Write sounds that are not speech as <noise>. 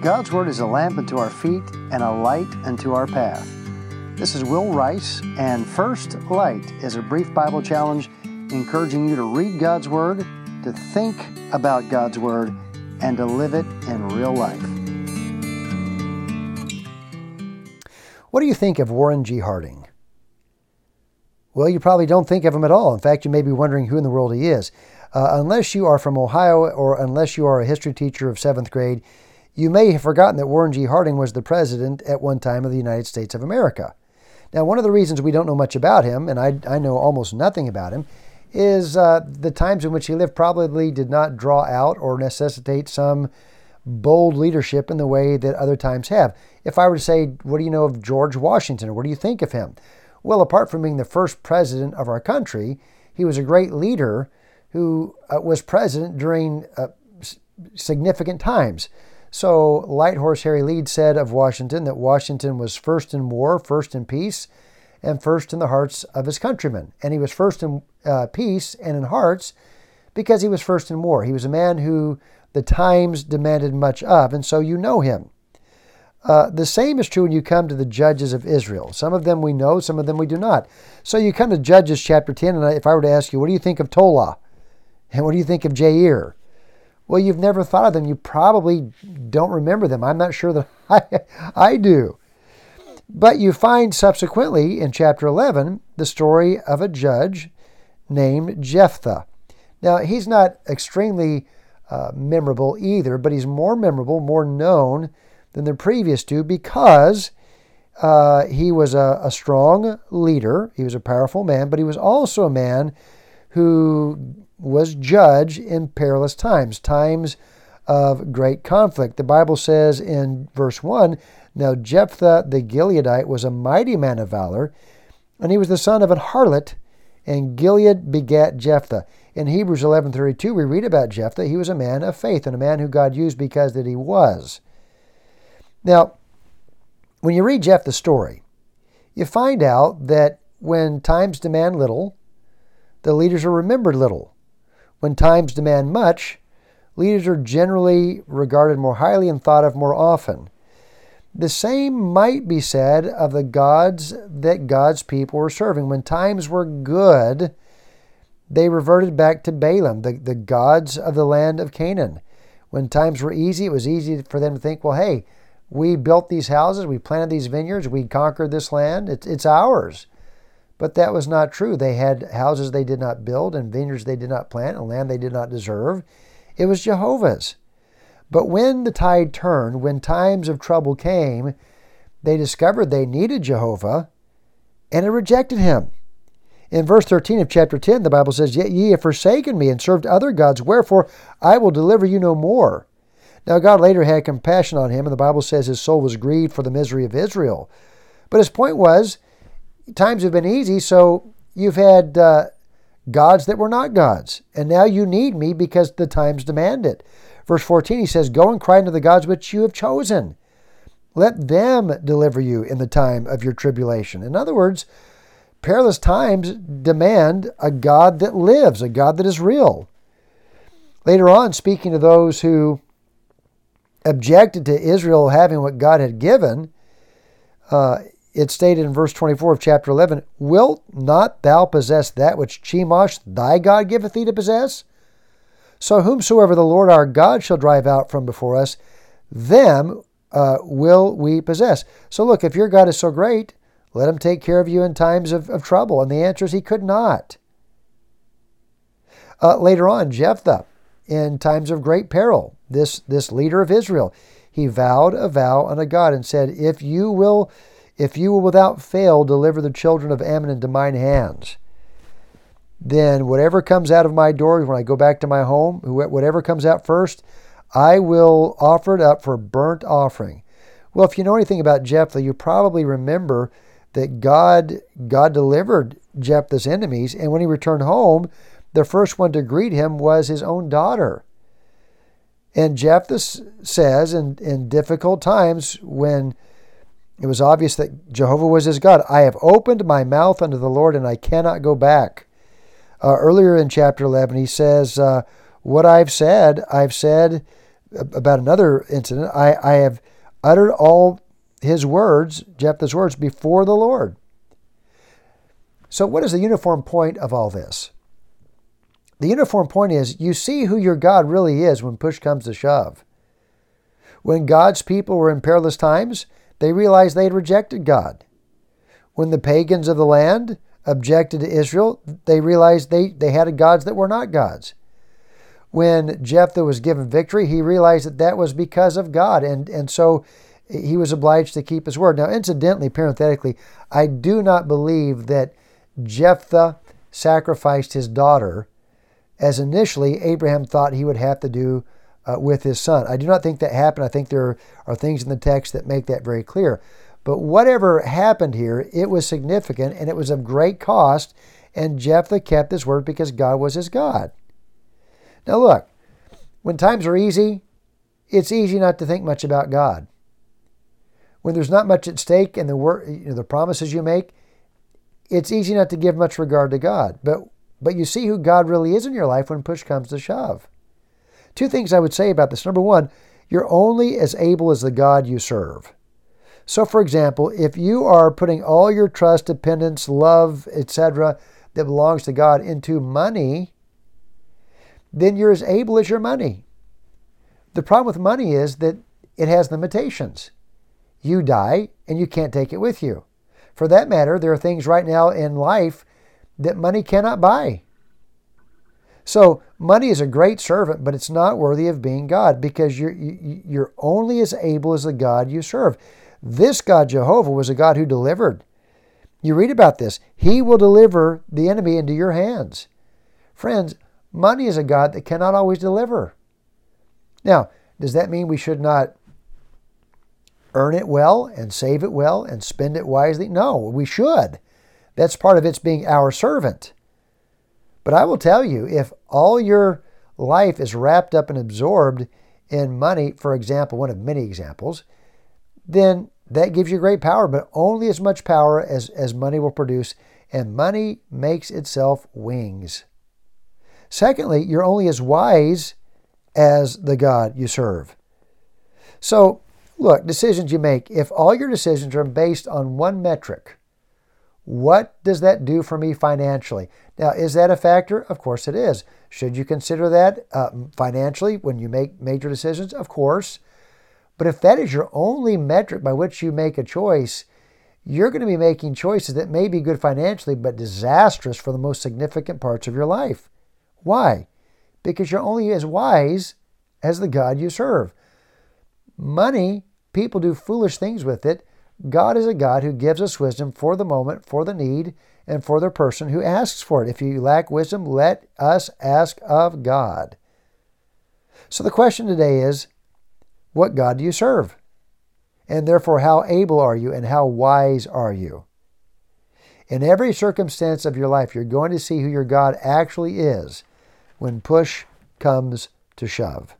God's Word is a lamp unto our feet and a light unto our path. This is Will Rice, and First Light is a brief Bible challenge encouraging you to read God's Word, to think about God's Word, and to live it in real life. What do you think of Warren G. Harding? Well, you probably don't think of him at all. In fact, you may be wondering who in the world he is. Uh, unless you are from Ohio or unless you are a history teacher of seventh grade, you may have forgotten that Warren G. Harding was the president at one time of the United States of America. Now, one of the reasons we don't know much about him, and I, I know almost nothing about him, is uh, the times in which he lived probably did not draw out or necessitate some bold leadership in the way that other times have. If I were to say, What do you know of George Washington, or what do you think of him? Well, apart from being the first president of our country, he was a great leader who uh, was president during uh, significant times. So, Light Horse Harry Lee said of Washington that Washington was first in war, first in peace, and first in the hearts of his countrymen. And he was first in uh, peace and in hearts because he was first in war. He was a man who the times demanded much of, and so you know him. Uh, the same is true when you come to the judges of Israel. Some of them we know, some of them we do not. So you come to Judges chapter 10, and if I were to ask you, what do you think of Tola? And what do you think of Jair? Well, you've never thought of them. You probably don't remember them. I'm not sure that <laughs> I, I do. But you find subsequently in chapter 11 the story of a judge named Jephthah. Now, he's not extremely uh, memorable either, but he's more memorable, more known than the previous two because uh, he was a, a strong leader. He was a powerful man, but he was also a man who was judge in perilous times, times of great conflict. The Bible says in verse 1 Now Jephthah the Gileadite was a mighty man of valor, and he was the son of an harlot, and Gilead begat Jephthah. In Hebrews 11:32 we read about Jephthah. He was a man of faith and a man who God used because that he was. Now, when you read Jephthah's story, you find out that when times demand little, the leaders are remembered little. When times demand much, leaders are generally regarded more highly and thought of more often. The same might be said of the gods that God's people were serving. When times were good, they reverted back to Baalim, the, the gods of the land of Canaan. When times were easy, it was easy for them to think, well, hey, we built these houses, we planted these vineyards, we conquered this land, it's, it's ours. But that was not true. They had houses they did not build, and vineyards they did not plant, and land they did not deserve. It was Jehovah's. But when the tide turned, when times of trouble came, they discovered they needed Jehovah, and it rejected him. In verse 13 of chapter 10, the Bible says, Yet ye have forsaken me and served other gods, wherefore I will deliver you no more. Now, God later had compassion on him, and the Bible says his soul was grieved for the misery of Israel. But his point was, times have been easy, so you've had uh, gods that were not gods. And now you need me because the times demand it. Verse 14, he says, Go and cry unto the gods which you have chosen. Let them deliver you in the time of your tribulation. In other words, perilous times demand a God that lives, a God that is real. Later on, speaking to those who objected to Israel having what God had given, uh, it stated in verse 24 of chapter 11, Wilt not thou possess that which Chemosh thy God giveth thee to possess? So whomsoever the Lord our God shall drive out from before us, them uh, will we possess. So look, if your God is so great, let him take care of you in times of, of trouble. And the answer is he could not. Uh, later on, Jephthah, in times of great peril, this, this leader of Israel, he vowed a vow unto God and said, If you will if you will without fail deliver the children of Ammon into mine hands, then whatever comes out of my doors when I go back to my home, whatever comes out first, I will offer it up for burnt offering. Well, if you know anything about Jephthah, you probably remember that God God delivered Jephthah's enemies, and when he returned home, the first one to greet him was his own daughter. And Jephthah says in, in difficult times when it was obvious that Jehovah was his God. I have opened my mouth unto the Lord and I cannot go back. Uh, earlier in chapter 11, he says, uh, What I've said, I've said about another incident. I, I have uttered all his words, Jephthah's words, before the Lord. So, what is the uniform point of all this? The uniform point is you see who your God really is when push comes to shove. When God's people were in perilous times, they realized they had rejected God. When the pagans of the land objected to Israel, they realized they, they had gods that were not gods. When Jephthah was given victory, he realized that that was because of God, and, and so he was obliged to keep his word. Now, incidentally, parenthetically, I do not believe that Jephthah sacrificed his daughter as initially Abraham thought he would have to do uh, with his son. I do not think that happened. I think there are things in the text that make that very clear. But whatever happened here, it was significant and it was of great cost, and Jephthah kept his word because God was his God. Now, look, when times are easy, it's easy not to think much about God. When there's not much at stake and the wor- you know, the promises you make, it's easy not to give much regard to God. But but you see who God really is in your life when push comes to shove. Two things I would say about this. Number one, you're only as able as the God you serve. So, for example, if you are putting all your trust, dependence, love, etc., that belongs to God into money, then you're as able as your money. The problem with money is that it has limitations. You die and you can't take it with you. For that matter, there are things right now in life that money cannot buy. So money is a great servant, but it's not worthy of being God because you're you're only as able as the God you serve. This God Jehovah was a God who delivered. You read about this. He will deliver the enemy into your hands. Friends, money is a God that cannot always deliver. Now, does that mean we should not earn it well and save it well and spend it wisely? No, we should. That's part of its being our servant. But I will tell you, if all your life is wrapped up and absorbed in money, for example, one of many examples, then that gives you great power, but only as much power as, as money will produce. And money makes itself wings. Secondly, you're only as wise as the God you serve. So, look, decisions you make, if all your decisions are based on one metric, what does that do for me financially? Now, is that a factor? Of course it is. Should you consider that uh, financially when you make major decisions? Of course. But if that is your only metric by which you make a choice, you're going to be making choices that may be good financially, but disastrous for the most significant parts of your life. Why? Because you're only as wise as the God you serve. Money, people do foolish things with it God is a God who gives us wisdom for the moment, for the need, and for the person who asks for it. If you lack wisdom, let us ask of God. So the question today is what God do you serve? And therefore, how able are you and how wise are you? In every circumstance of your life, you're going to see who your God actually is when push comes to shove.